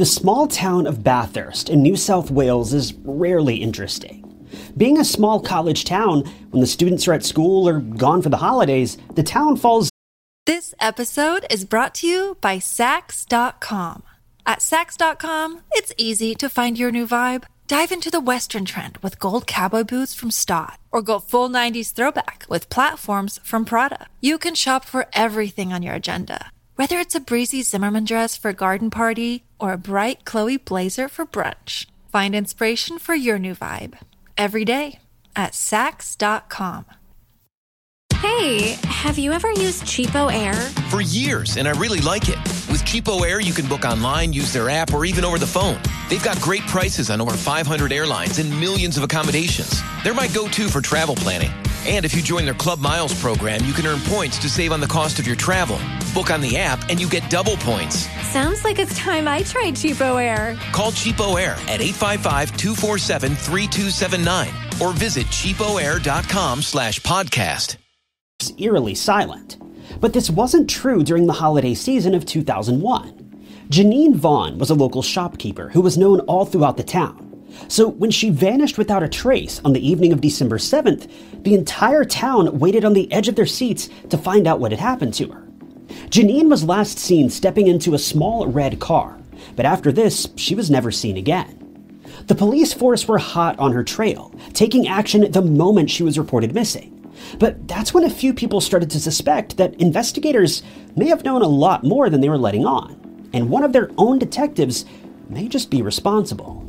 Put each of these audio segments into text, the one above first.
The small town of Bathurst in New South Wales is rarely interesting. Being a small college town, when the students are at school or gone for the holidays, the town falls. This episode is brought to you by Saks.com. At Saks.com, it's easy to find your new vibe. Dive into the Western trend with gold cowboy boots from Staud, or go full 90s throwback with platforms from Prada. You can shop for everything on your agenda, whether it's a breezy Zimmermann dress for a garden party or a bright Chloe blazer for brunch. Find inspiration for your new vibe every day at Saks.com. Hey, have you ever used CheapOair? For years, and I really like it. With CheapOair, you can book online, use their app, or even over the phone. They've got great prices on over 500 airlines and millions of accommodations. They're my go to for travel planning. And if you join their Club Miles program, you can earn points to save on the cost of your travel. Book on the app, and you get double points. Sounds like it's time I tried CheapOair. Call CheapOair at 855-247-3279 or visit cheapoair.com slash podcast. eerily silent. But this wasn't true during the holiday season of 2001. Janine Vaughan was a local shopkeeper who was known all throughout the town. So when she vanished without a trace on the evening of December 7th, the entire town waited on the edge of their seats to find out what had happened to her. Janine was last seen stepping into a small red car, but after this, she was never seen again. The police force were hot on her trail, taking action the moment she was reported missing. But that's when a few people started to suspect that investigators may have known a lot more than they were letting on, and one of their own detectives may just be responsible.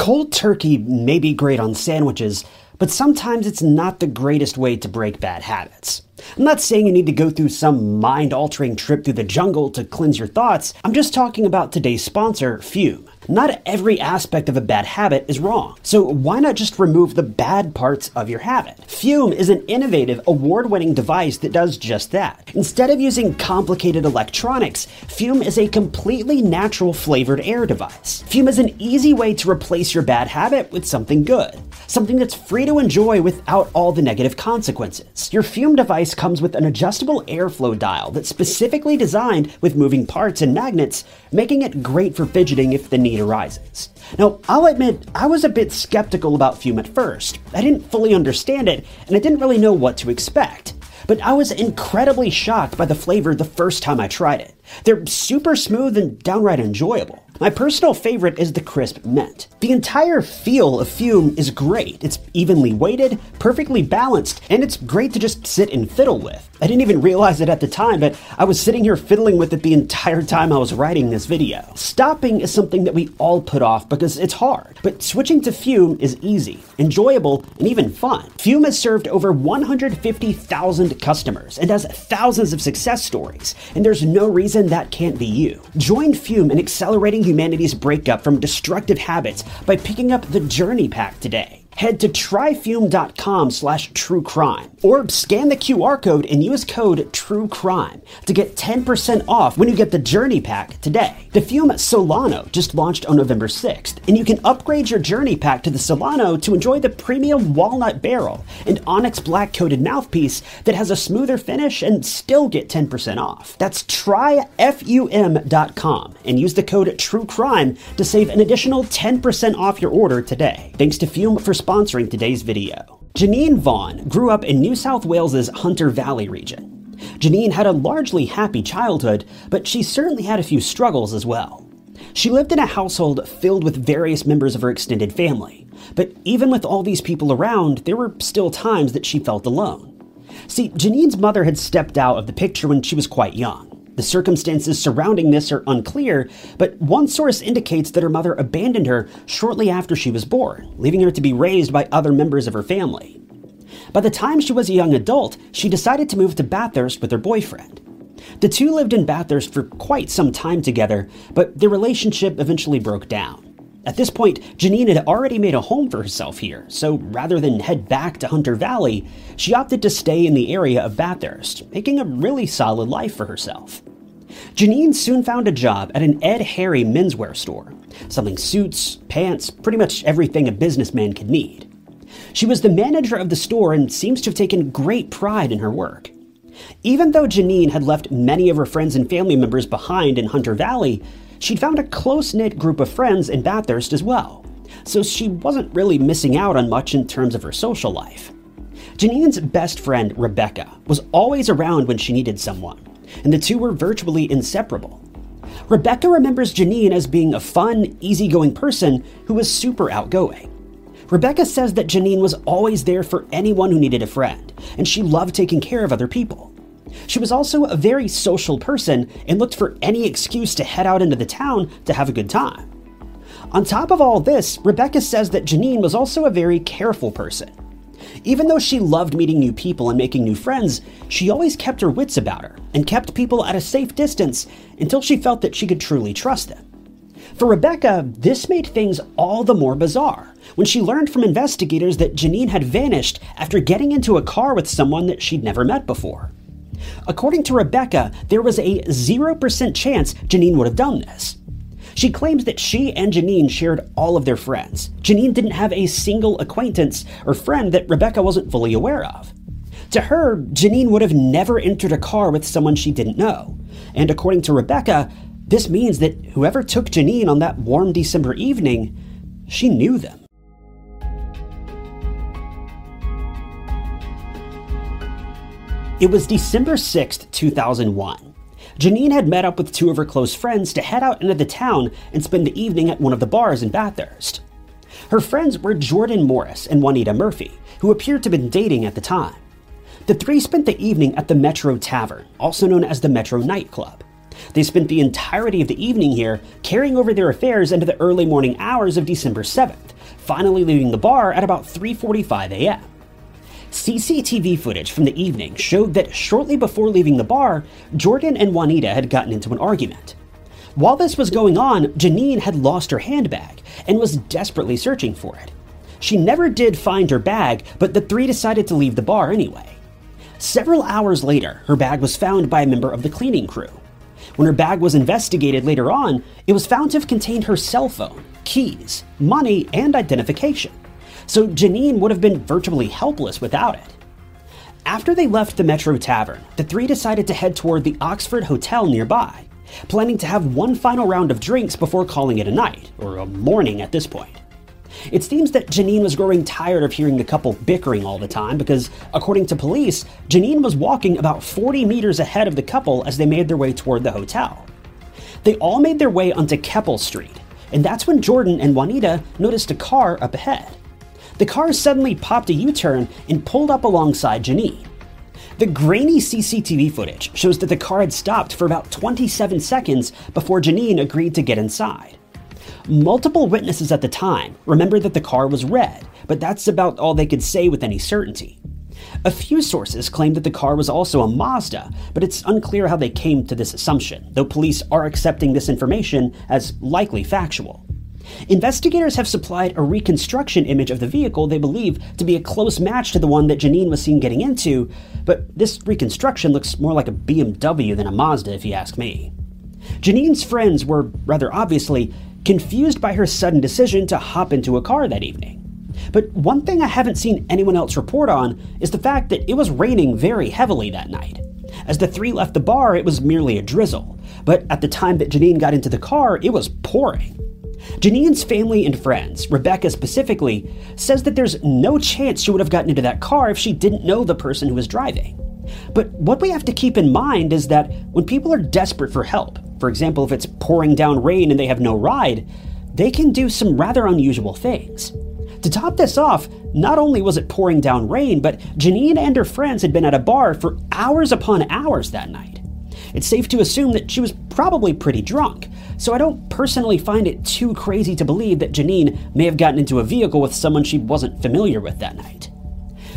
Cold turkey may be great on sandwiches, but sometimes it's not the greatest way to break bad habits. I'm not saying you need to go through some mind altering trip through the jungle to cleanse your thoughts. I'm just talking about today's sponsor, Fume. Not every aspect of a bad habit is wrong, so why not just remove the bad parts of your habit? Fume is an innovative, award winning device that does just that. Instead of using complicated electronics, Fume is a completely natural flavored air device. Fume is an easy way to replace your bad habit with something good something that's free to enjoy without all the negative consequences. Your Fume device comes with an adjustable airflow dial that's specifically designed with moving parts and magnets, making it great for fidgeting if the need arises. Now, I'll admit, I was a bit skeptical about Fume at first. I didn't fully understand it, and I didn't really know what to expect. But I was incredibly shocked by the flavor the first time I tried it. They're super smooth and downright enjoyable. My personal favorite is the crisp mint. The entire feel of Fume is great. It's evenly weighted, perfectly balanced, and it's great to just sit and fiddle with. I didn't even realize it at the time, but I was sitting here fiddling with it the entire time I was writing this video. Stopping is something that we all put off because it's hard, but switching to Fume is easy, enjoyable, and even fun. Fume has served over 150,000 customers and has thousands of success stories, and there's no reason that can't be you. Join Fume in accelerating humanity's breakup from destructive habits by picking up the Journey Pack today head to tryfum.com slash true crime or scan the QR code and use code TRUECRIME to get 10% off when you get the journey pack today. The Fume Solano just launched on November 6th, and you can upgrade your journey pack to the Solano to enjoy the premium walnut barrel and onyx black coated mouthpiece that has a smoother finish and still get 10% off. That's tryfum.com and use the code TRUECRIME to save an additional 10% off your order today. Thanks to Fume for sponsoring today's video. Janine Vaughan grew up in New South Wales's Hunter Valley region. Janine had a largely happy childhood, but she certainly had a few struggles as well. She lived in a household filled with various members of her extended family, but even with all these people around, there were still times that she felt alone. See, Janine's mother had stepped out of the picture when she was quite young. The circumstances surrounding this are unclear, but one source indicates that her mother abandoned her shortly after she was born, leaving her to be raised by other members of her family. By the time she was a young adult, she decided to move to Bathurst with her boyfriend. The two lived in Bathurst for quite some time together, but their relationship eventually broke down. At this point, Janine had already made a home for herself here, so rather than head back to Hunter Valley, she opted to stay in the area of Bathurst, making a really solid life for herself. Janine soon found a job at an Ed Harry menswear store, selling suits, pants, pretty much everything a businessman could need. She was the manager of the store and seems to have taken great pride in her work. Even though Janine had left many of her friends and family members behind in Hunter Valley, she'd found a close knit group of friends in Bathurst as well, so she wasn't really missing out on much in terms of her social life. Janine's best friend, Rebecca, was always around when she needed someone, and the two were virtually inseparable. Rebecca remembers Janine as being a fun, easygoing person who was super outgoing. Rebecca says that Janine was always there for anyone who needed a friend, and she loved taking care of other people. She was also a very social person and looked for any excuse to head out into the town to have a good time. On top of all this, Rebecca says that Janine was also a very careful person. Even though she loved meeting new people and making new friends, she always kept her wits about her and kept people at a safe distance until she felt that she could truly trust them. For Rebecca, this made things all the more bizarre when she learned from investigators that Janine had vanished after getting into a car with someone that she'd never met before. According to Rebecca, there was a 0% chance Janine would have done this. She claims that she and Janine shared all of their friends. Janine didn't have a single acquaintance or friend that Rebecca wasn't fully aware of. To her, Janine would have never entered a car with someone she didn't know. And according to Rebecca, this means that whoever took Janine on that warm December evening, she knew them. It was December 6th, 2001. Janine had met up with two of her close friends to head out into the town and spend the evening at one of the bars in Bathurst. Her friends were Jordan Morris and Juanita Murphy, who appeared to have been dating at the time. The three spent the evening at the Metro Tavern, also known as the Metro Nightclub. They spent the entirety of the evening here, carrying over their affairs into the early morning hours of December 7th, finally leaving the bar at about 3:45 a.m. CCTV footage from the evening showed that shortly before leaving the bar, Jordan and Juanita had gotten into an argument. While this was going on, Janine had lost her handbag and was desperately searching for it. She never did find her bag, but the three decided to leave the bar anyway. Several hours later, her bag was found by a member of the cleaning crew. When her bag was investigated later on, it was found to have contained her cell phone, keys, money, and identification. So Janine would have been virtually helpless without it. After they left the Metro Tavern, the three decided to head toward the Oxford Hotel nearby, planning to have one final round of drinks before calling it a night, or a morning at this point. It seems that Janine was growing tired of hearing the couple bickering all the time because, according to police, Janine was walking about 40 meters ahead of the couple as they made their way toward the hotel. They all made their way onto Keppel Street, and that's when Jordan and Juanita noticed a car up ahead. The car suddenly popped a U turn and pulled up alongside Janine. The grainy CCTV footage shows that the car had stopped for about 27 seconds before Janine agreed to get inside. Multiple witnesses at the time remember that the car was red, but that's about all they could say with any certainty. A few sources claim that the car was also a Mazda, but it's unclear how they came to this assumption, though police are accepting this information as likely factual. Investigators have supplied a reconstruction image of the vehicle they believe to be a close match to the one that Janine was seen getting into, but this reconstruction looks more like a BMW than a Mazda, if you ask me. Janine's friends were, rather obviously, confused by her sudden decision to hop into a car that evening. But one thing I haven't seen anyone else report on is the fact that it was raining very heavily that night. As the three left the bar, it was merely a drizzle, but at the time that Janine got into the car, it was pouring. Janine's family and friends, Rebecca specifically, says that there's no chance she would have gotten into that car if she didn't know the person who was driving. But what we have to keep in mind is that when people are desperate for help, for example, if it's pouring down rain and they have no ride, they can do some rather unusual things. To top this off, not only was it pouring down rain, but Janine and her friends had been at a bar for hours upon hours that night. it's safe to assume that she was probably pretty drunk, so I don't personally find it too crazy to believe that Janine may have gotten into a vehicle with someone she wasn't familiar with that night.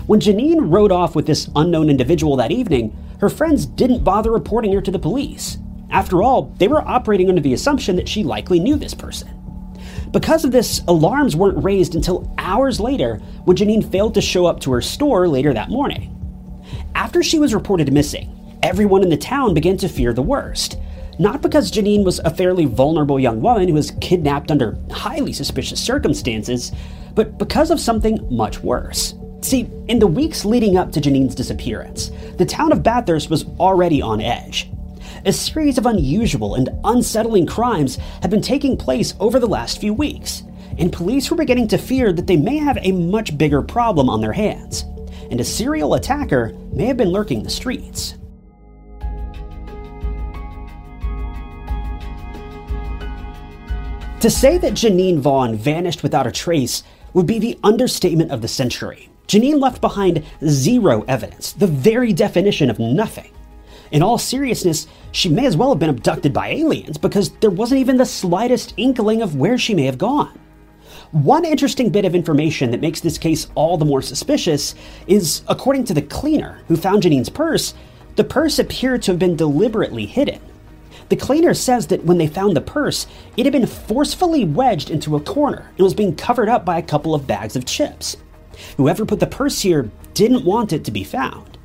When Janine rode off with this unknown individual that evening, her friends didn't bother reporting her to the police. After all, they were operating under the assumption that she likely knew this person. Because of this, alarms weren't raised until hours later when Janine failed to show up to her store later that morning. After she was reported missing, everyone in the town began to fear the worst. Not because Janine was a fairly vulnerable young woman who was kidnapped under highly suspicious circumstances, but because of something much worse. See, in the weeks leading up to Janine's disappearance, the town of Bathurst was already on edge. A series of unusual and unsettling crimes had been taking place over the last few weeks, and police were beginning to fear that they may have a much bigger problem on their hands, and a serial attacker may have been lurking the streets. To say that Janine Vaughan vanished without a trace would be the understatement of the century. Janine left behind zero evidence, the very definition of nothing. In all seriousness, she may as well have been abducted by aliens because there wasn't even the slightest inkling of where she may have gone. One interesting bit of information that makes this case all the more suspicious is according to the cleaner who found Janine's purse, the purse appeared to have been deliberately hidden. The cleaner says that when they found the purse, it had been forcefully wedged into a corner and was being covered up by a couple of bags of chips. Whoever put the purse here didn't want it to be found.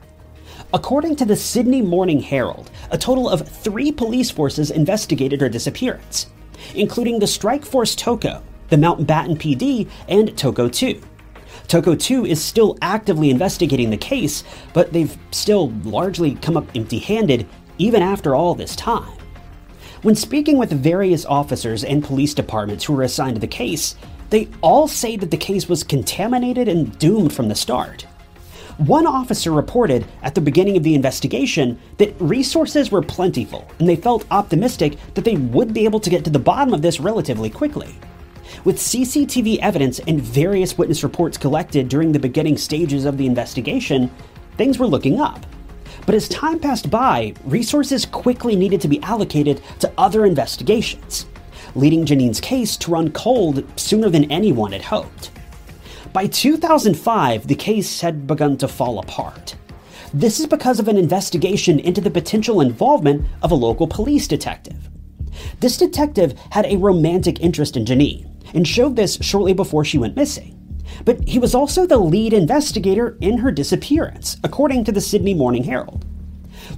According to the Sydney Morning Herald, a total of three police forces investigated her disappearance, including the Strike Force Toco, the Mountbatten PD, and Toco 2. Toco 2 is still actively investigating the case, but they've still largely come up empty handed even after all this time. When speaking with various officers and police departments who were assigned to the case, they all say that the case was contaminated and doomed from the start. One officer reported at the beginning of the investigation that resources were plentiful and they felt optimistic that they would be able to get to the bottom of this relatively quickly. With CCTV evidence and various witness reports collected during the beginning stages of the investigation, things were looking up. But as time passed by, resources quickly needed to be allocated to other investigations, leading Janine's case to run cold sooner than anyone had hoped. By 2005, the case had begun to fall apart. This is because of an investigation into the potential involvement of a local police detective. This detective had a romantic interest in Janine and showed this shortly before she went missing. But he was also the lead investigator in her disappearance, according to the Sydney Morning Herald.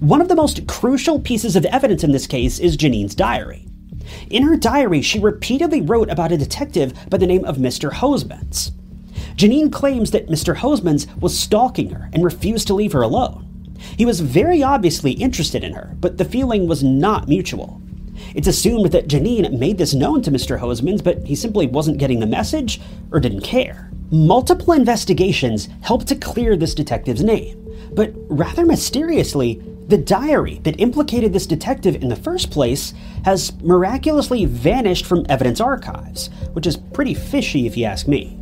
One of the most crucial pieces of evidence in this case is Janine's diary. In her diary, she repeatedly wrote about a detective by the name of Mr. Hosemans. Janine claims that Mr. Hosemans was stalking her and refused to leave her alone. He was very obviously interested in her, but the feeling was not mutual. It's assumed that Janine made this known to Mr. Hosemans, but he simply wasn't getting the message or didn't care. Multiple investigations helped to clear this detective's name, but rather mysteriously, the diary that implicated this detective in the first place has miraculously vanished from evidence archives, which is pretty fishy if you ask me.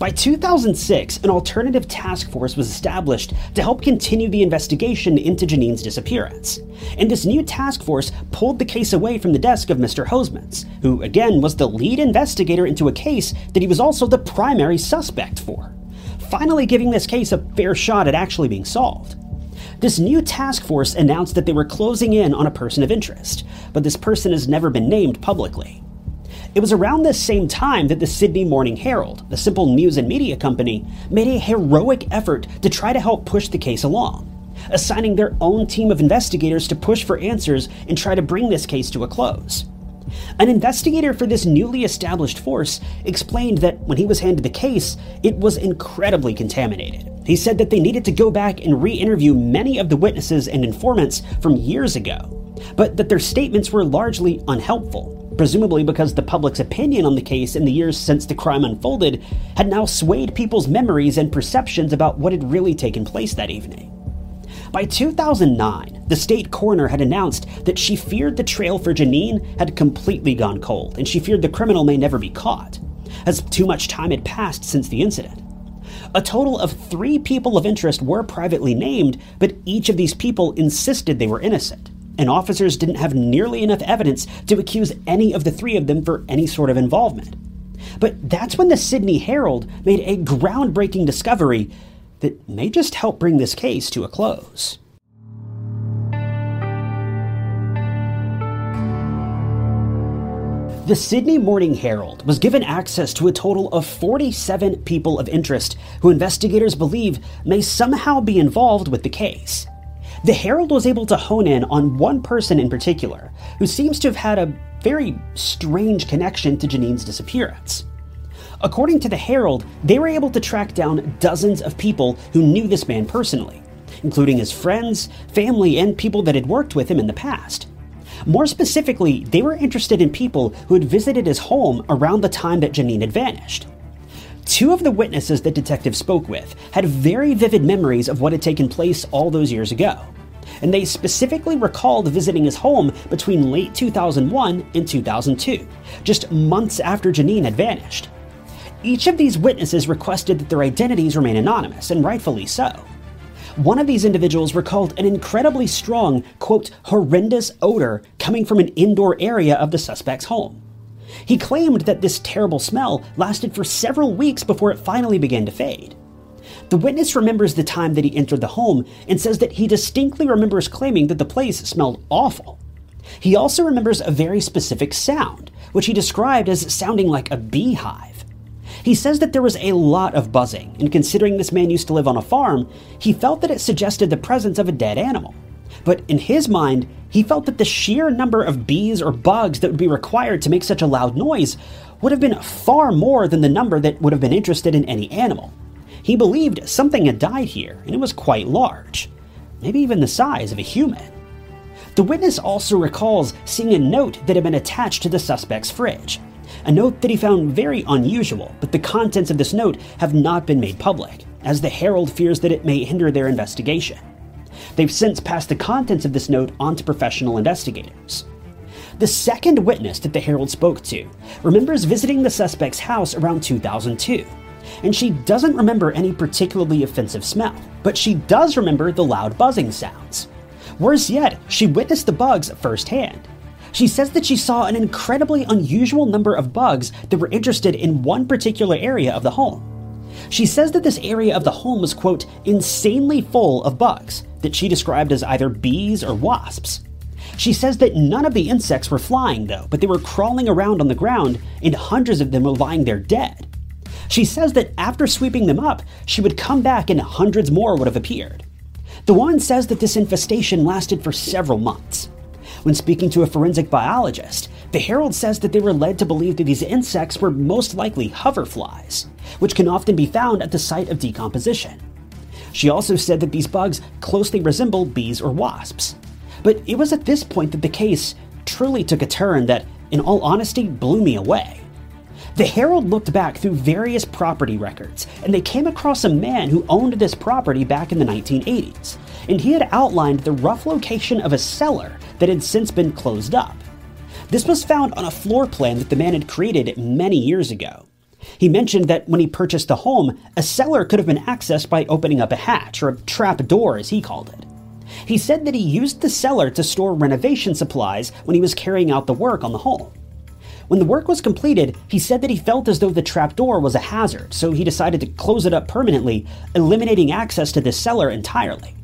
By 2006, an alternative task force was established to help continue the investigation into Janine's disappearance. And this new task force pulled the case away from the desk of Mr. Hosemans, who again was the lead investigator into a case that he was also the primary suspect for, finally giving this case a fair shot at actually being solved. This new task force announced that they were closing in on a person of interest, but this person has never been named publicly. It was around this same time that the Sydney Morning Herald, the simple news and media company, made a heroic effort to try to help push the case along, assigning their own team of investigators to push for answers and try to bring this case to a close. An investigator for this newly established force explained that when he was handed the case, it was incredibly contaminated. He said that they needed to go back and re interview many of the witnesses and informants from years ago, but that their statements were largely unhelpful presumably because the public's opinion on the case in the years since the crime unfolded had now swayed people's memories and perceptions about what had really taken place that evening. By 2009, the state coroner had announced that she feared the trail for Janine had completely gone cold, and she feared the criminal may never be caught, as too much time had passed since the incident. A total of three people of interest were privately named, but each of these people insisted they were innocent and officers didn't have nearly enough evidence to accuse any of the three of them for any sort of involvement. But that's when the Sydney Herald made a groundbreaking discovery that may just help bring this case to a close. The Sydney Morning Herald was given access to a total of 47 people of interest who investigators believe may somehow be involved with the case. The Herald was able to hone in on one person in particular who seems to have had a very strange connection to Janine's disappearance. According to the Herald, they were able to track down dozens of people who knew this man personally, including his friends, family, and people that had worked with him in the past. More specifically, they were interested in people who had visited his home around the time that Janine had vanished. Two of the witnesses that detectives spoke with had very vivid memories of what had taken place all those years ago, and they specifically recalled visiting his home between late 2001 and 2002, just months after Janine had vanished. Each of these witnesses requested that their identities remain anonymous, and rightfully so. One of these individuals recalled an incredibly strong, quote, horrendous odor coming from an indoor area of the suspect's home. He claimed that this terrible smell lasted for several weeks before it finally began to fade. The witness remembers the time that he entered the home and says that he distinctly remembers claiming that the place smelled awful. He also remembers a very specific sound, which he described as sounding like a beehive. He says that there was a lot of buzzing, and considering this man used to live on a farm, he felt that it suggested the presence of a dead animal. But in his mind, he felt that the sheer number of bees or bugs that would be required to make such a loud noise would have been far more than the number that would have been interested in any animal. He believed something had died here, and it was quite large, maybe even the size of a human. The witness also recalls seeing a note that had been attached to the suspect's fridge a note that he found very unusual, but the contents of this note have not been made public, as the Herald fears that it may hinder their investigation. They've since passed the contents of this note on to professional investigators. The second witness that the Herald spoke to remembers visiting the suspect's house around 2002, and she doesn't remember any particularly offensive smell, but she does remember the loud buzzing sounds. Worse yet, she witnessed the bugs firsthand, she says that she saw an incredibly unusual number of bugs that were interested in one particular area of the home. She says that this area of the home was, quote, insanely full of bugs that she described as either bees or wasps. She says that none of the insects were flying, though, but they were crawling around on the ground, and hundreds of them were lying there dead. She says that after sweeping them up, she would come back and hundreds more would have appeared. The woman says that this infestation lasted for several months. When speaking to a forensic biologist, the Herald says that they were led to believe that these insects were most likely hoverflies, which can often be found at the site of decomposition. She also said that these bugs closely resemble bees or wasps. But it was at this point that the case truly took a turn that, in all honesty, blew me away. The Herald looked back through various property records, and they came across a man who owned this property back in the 1980s, and he had outlined the rough location of a cellar that had since been closed up. This was found on a floor plan that the man had created many years ago. He mentioned that when he purchased the home, a cellar could have been accessed by opening up a hatch, or a trap door as he called it. He said that he used the cellar to store renovation supplies when he was carrying out the work on the home. When the work was completed, he said that he felt as though the trapdoor was a hazard, so he decided to close it up permanently, eliminating access to the cellar entirely.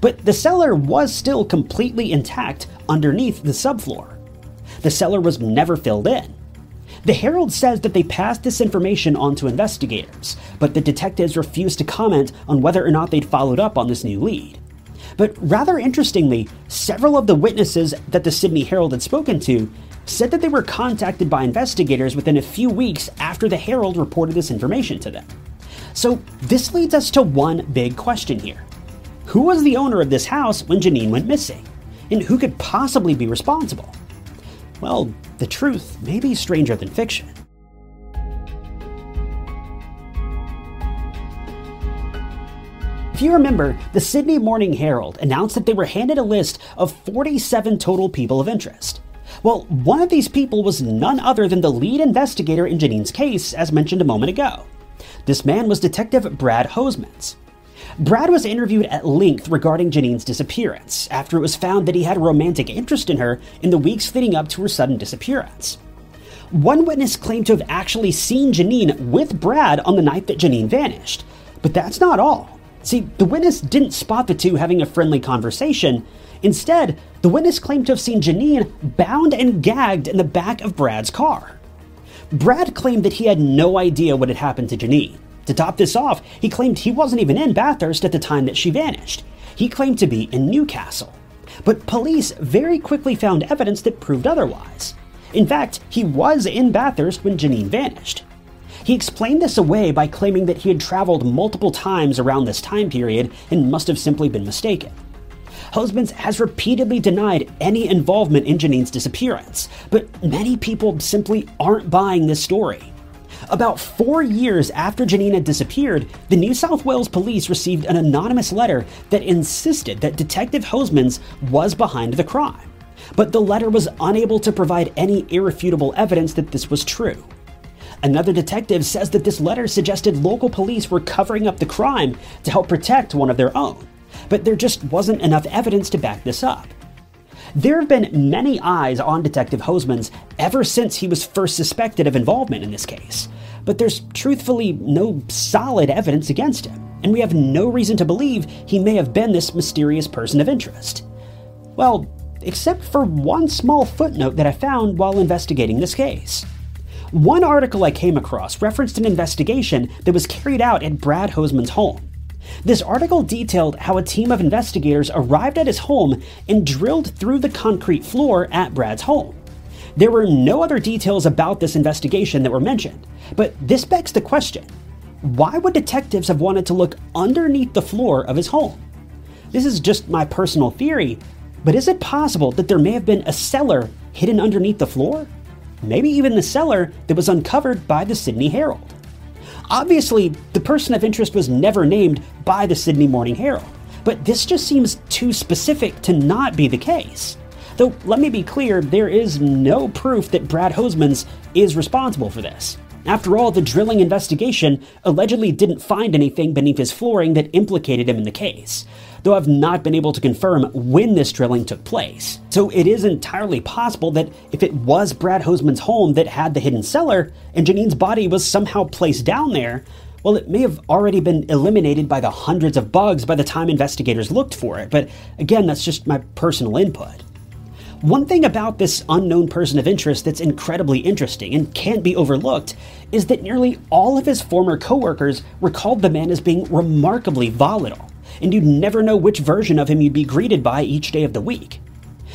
But the cellar was still completely intact underneath the subfloor. The cellar was never filled in. The Herald says that they passed this information on to investigators, but the detectives refused to comment on whether or not they'd followed up on this new lead. But rather interestingly, several of the witnesses that the Sydney Herald had spoken to said that they were contacted by investigators within a few weeks after the Herald reported this information to them. So, this leads us to one big question here who was the owner of this house when Janine went missing? And who could possibly be responsible? Well, the truth may be stranger than fiction. If you remember, the Sydney Morning Herald announced that they were handed a list of 47 total people of interest. Well, one of these people was none other than the lead investigator in Janine's case, as mentioned a moment ago. This man was Detective Brad Hosemans. Brad was interviewed at length regarding Janine's disappearance after it was found that he had a romantic interest in her in the weeks leading up to her sudden disappearance. One witness claimed to have actually seen Janine with Brad on the night that Janine vanished, but that's not all. See, the witness didn't spot the two having a friendly conversation. Instead, the witness claimed to have seen Janine bound and gagged in the back of Brad's car. Brad claimed that he had no idea what had happened to Janine. To top this off, he claimed he wasn't even in Bathurst at the time that she vanished. He claimed to be in Newcastle. But police very quickly found evidence that proved otherwise. In fact, he was in Bathurst when Janine vanished. He explained this away by claiming that he had traveled multiple times around this time period and must have simply been mistaken. Hosemans has repeatedly denied any involvement in Janine's disappearance, but many people simply aren't buying this story. About four years after Janine disappeared, the New South Wales police received an anonymous letter that insisted that Detective Hosemans was behind the crime. But the letter was unable to provide any irrefutable evidence that this was true. Another detective says that this letter suggested local police were covering up the crime to help protect one of their own, but there just wasn't enough evidence to back this up. There have been many eyes on Detective Hosemans ever since he was first suspected of involvement in this case, but there's truthfully no solid evidence against him, and we have no reason to believe he may have been this mysterious person of interest. Well, except for one small footnote that I found while investigating this case. One article I came across referenced an investigation that was carried out at Brad Hoseman's home. This article detailed how a team of investigators arrived at his home and drilled through the concrete floor at Brad's home. There were no other details about this investigation that were mentioned, but this begs the question why would detectives have wanted to look underneath the floor of his home? This is just my personal theory, but is it possible that there may have been a cellar hidden underneath the floor? Maybe even the cellar that was uncovered by the Sydney Herald. Obviously, the person of interest was never named by the Sydney Morning Herald, but this just seems too specific to not be the case. Though, let me be clear, there is no proof that Brad Hosemans is responsible for this. After all, the drilling investigation allegedly didn't find anything beneath his flooring that implicated him in the case though I've not been able to confirm when this drilling took place. So it is entirely possible that if it was Brad Hoseman's home that had the hidden cellar, and Janine's body was somehow placed down there, well, it may have already been eliminated by the hundreds of bugs by the time investigators looked for it, but again, that's just my personal input. One thing about this unknown person of interest that's incredibly interesting and can't be overlooked is that nearly all of his former coworkers recalled the man as being remarkably volatile and you'd never know which version of him you'd be greeted by each day of the week.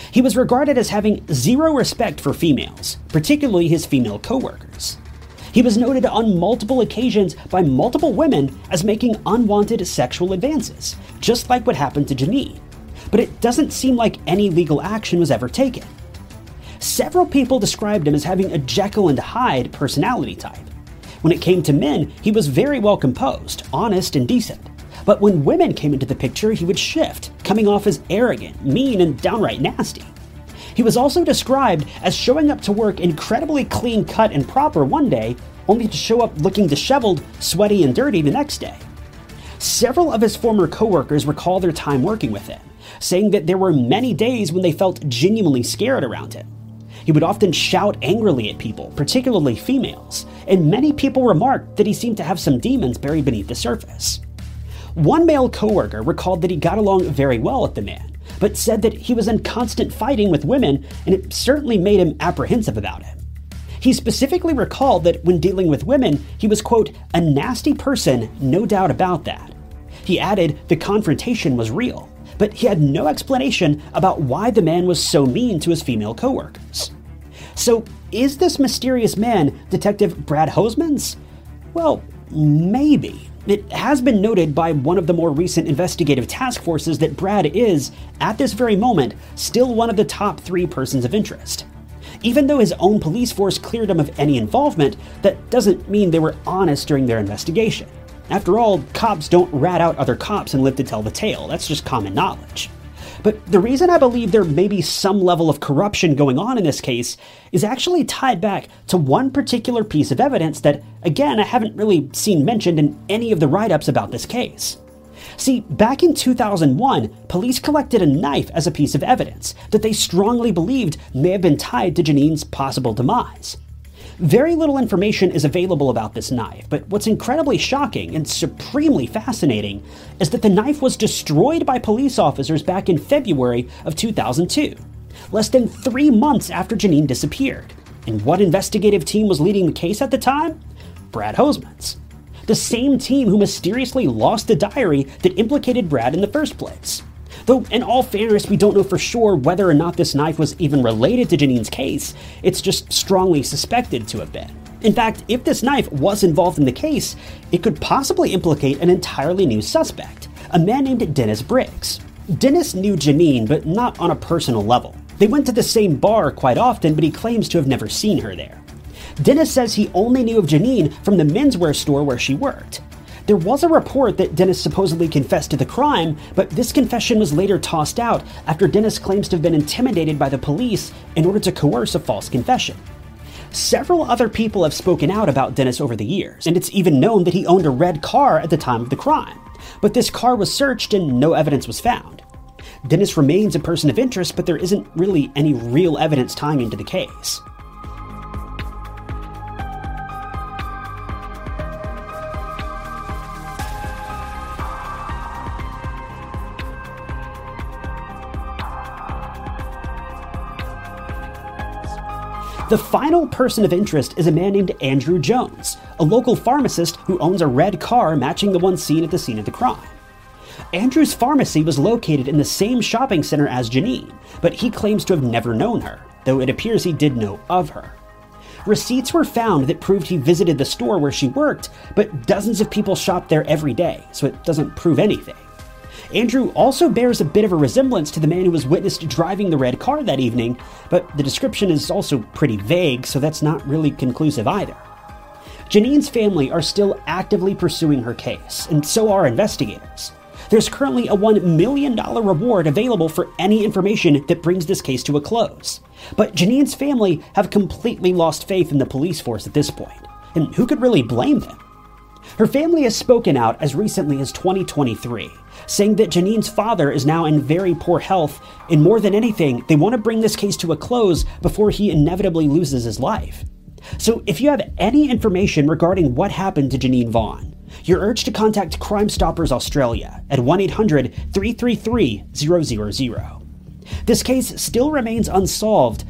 He was regarded as having zero respect for females, particularly his female coworkers. He was noted on multiple occasions by multiple women as making unwanted sexual advances, just like what happened to Janine. But it doesn't seem like any legal action was ever taken. Several people described him as having a Jekyll and Hyde personality type. When it came to men, he was very well composed, honest, and decent. But when women came into the picture, he would shift, coming off as arrogant, mean, and downright nasty. He was also described as showing up to work incredibly clean cut and proper one day, only to show up looking disheveled, sweaty, and dirty the next day. Several of his former coworkers recall their time working with him, saying that there were many days when they felt genuinely scared around him. He would often shout angrily at people, particularly females, and many people remarked that he seemed to have some demons buried beneath the surface. One male coworker recalled that he got along very well with the man, but said that he was in constant fighting with women and it certainly made him apprehensive about him. He specifically recalled that when dealing with women, he was, quote, a nasty person, no doubt about that. He added the confrontation was real, but he had no explanation about why the man was so mean to his female coworkers. So, is this mysterious man Detective Brad Hosemans? Well, maybe. It has been noted by one of the more recent investigative task forces that Brad is, at this very moment, still one of the top three persons of interest. Even though his own police force cleared him of any involvement, that doesn't mean they were honest during their investigation. After all, cops don't rat out other cops and live to tell the tale, that's just common knowledge. But the reason I believe there may be some level of corruption going on in this case is actually tied back to one particular piece of evidence that, again, I haven't really seen mentioned in any of the write ups about this case. See, back in 2001, police collected a knife as a piece of evidence that they strongly believed may have been tied to Janine's possible demise. Very little information is available about this knife, but what's incredibly shocking and supremely fascinating is that the knife was destroyed by police officers back in February of 2002, less than three months after Janine disappeared. And what investigative team was leading the case at the time? Brad Hosemans. The same team who mysteriously lost the diary that implicated Brad in the first place. Though, in all fairness, we don't know for sure whether or not this knife was even related to Janine's case, it's just strongly suspected to have been. In fact, if this knife was involved in the case, it could possibly implicate an entirely new suspect, a man named Dennis Briggs. Dennis knew Janine, but not on a personal level. They went to the same bar quite often, but he claims to have never seen her there. Dennis says he only knew of Janine from the menswear store where she worked. There was a report that Dennis supposedly confessed to the crime, but this confession was later tossed out after Dennis claims to have been intimidated by the police in order to coerce a false confession. Several other people have spoken out about Dennis over the years, and it's even known that he owned a red car at the time of the crime. But this car was searched and no evidence was found. Dennis remains a person of interest, but there isn't really any real evidence tying into the case. The final person of interest is a man named Andrew Jones, a local pharmacist who owns a red car matching the one seen at the scene of the crime. Andrew's pharmacy was located in the same shopping center as Janine, but he claims to have never known her, though it appears he did know of her. Receipts were found that proved he visited the store where she worked, but dozens of people shop there every day, so it doesn't prove anything. Andrew also bears a bit of a resemblance to the man who was witnessed driving the red car that evening, but the description is also pretty vague, so that's not really conclusive either. Janine's family are still actively pursuing her case, and so are investigators. There's currently a $1 million reward available for any information that brings this case to a close. But Janine's family have completely lost faith in the police force at this point, and who could really blame them? Her family has spoken out as recently as 2023, saying that Janine's father is now in very poor health, and more than anything, they want to bring this case to a close before he inevitably loses his life. So, if you have any information regarding what happened to Janine Vaughan, you're urged to contact Crime Stoppers Australia at 1 800 333 000. This case still remains unsolved,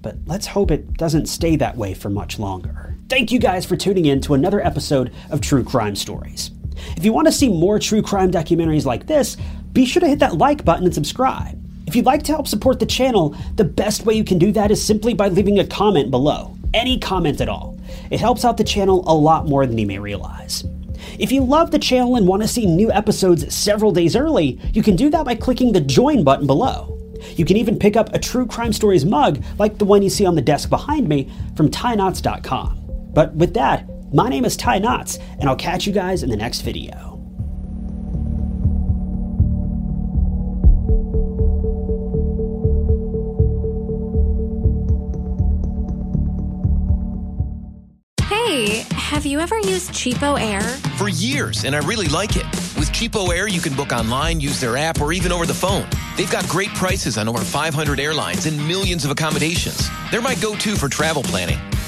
but let's hope it doesn't stay that way for much longer. Thank you guys for tuning in to another episode of True Crime Stories. If you want to see more true crime documentaries like this, be sure to hit that like button and subscribe. If you'd like to help support the channel, the best way you can do that is simply by leaving a comment below. Any comment at all. It helps out the channel a lot more than you may realize. If you love the channel and want to see new episodes several days early, you can do that by clicking the join button below. You can even pick up a True Crime Stories mug like the one you see on the desk behind me from tynotts.com. But with that, my name is Ty Notts, and I'll catch you guys in the next video. Hey, have you ever used CheapOair? For years, and I really like it. With CheapOair, you can book online, use their app, or even over the phone. They've got great prices on over 500 airlines and millions of accommodations. They're my go to for travel planning.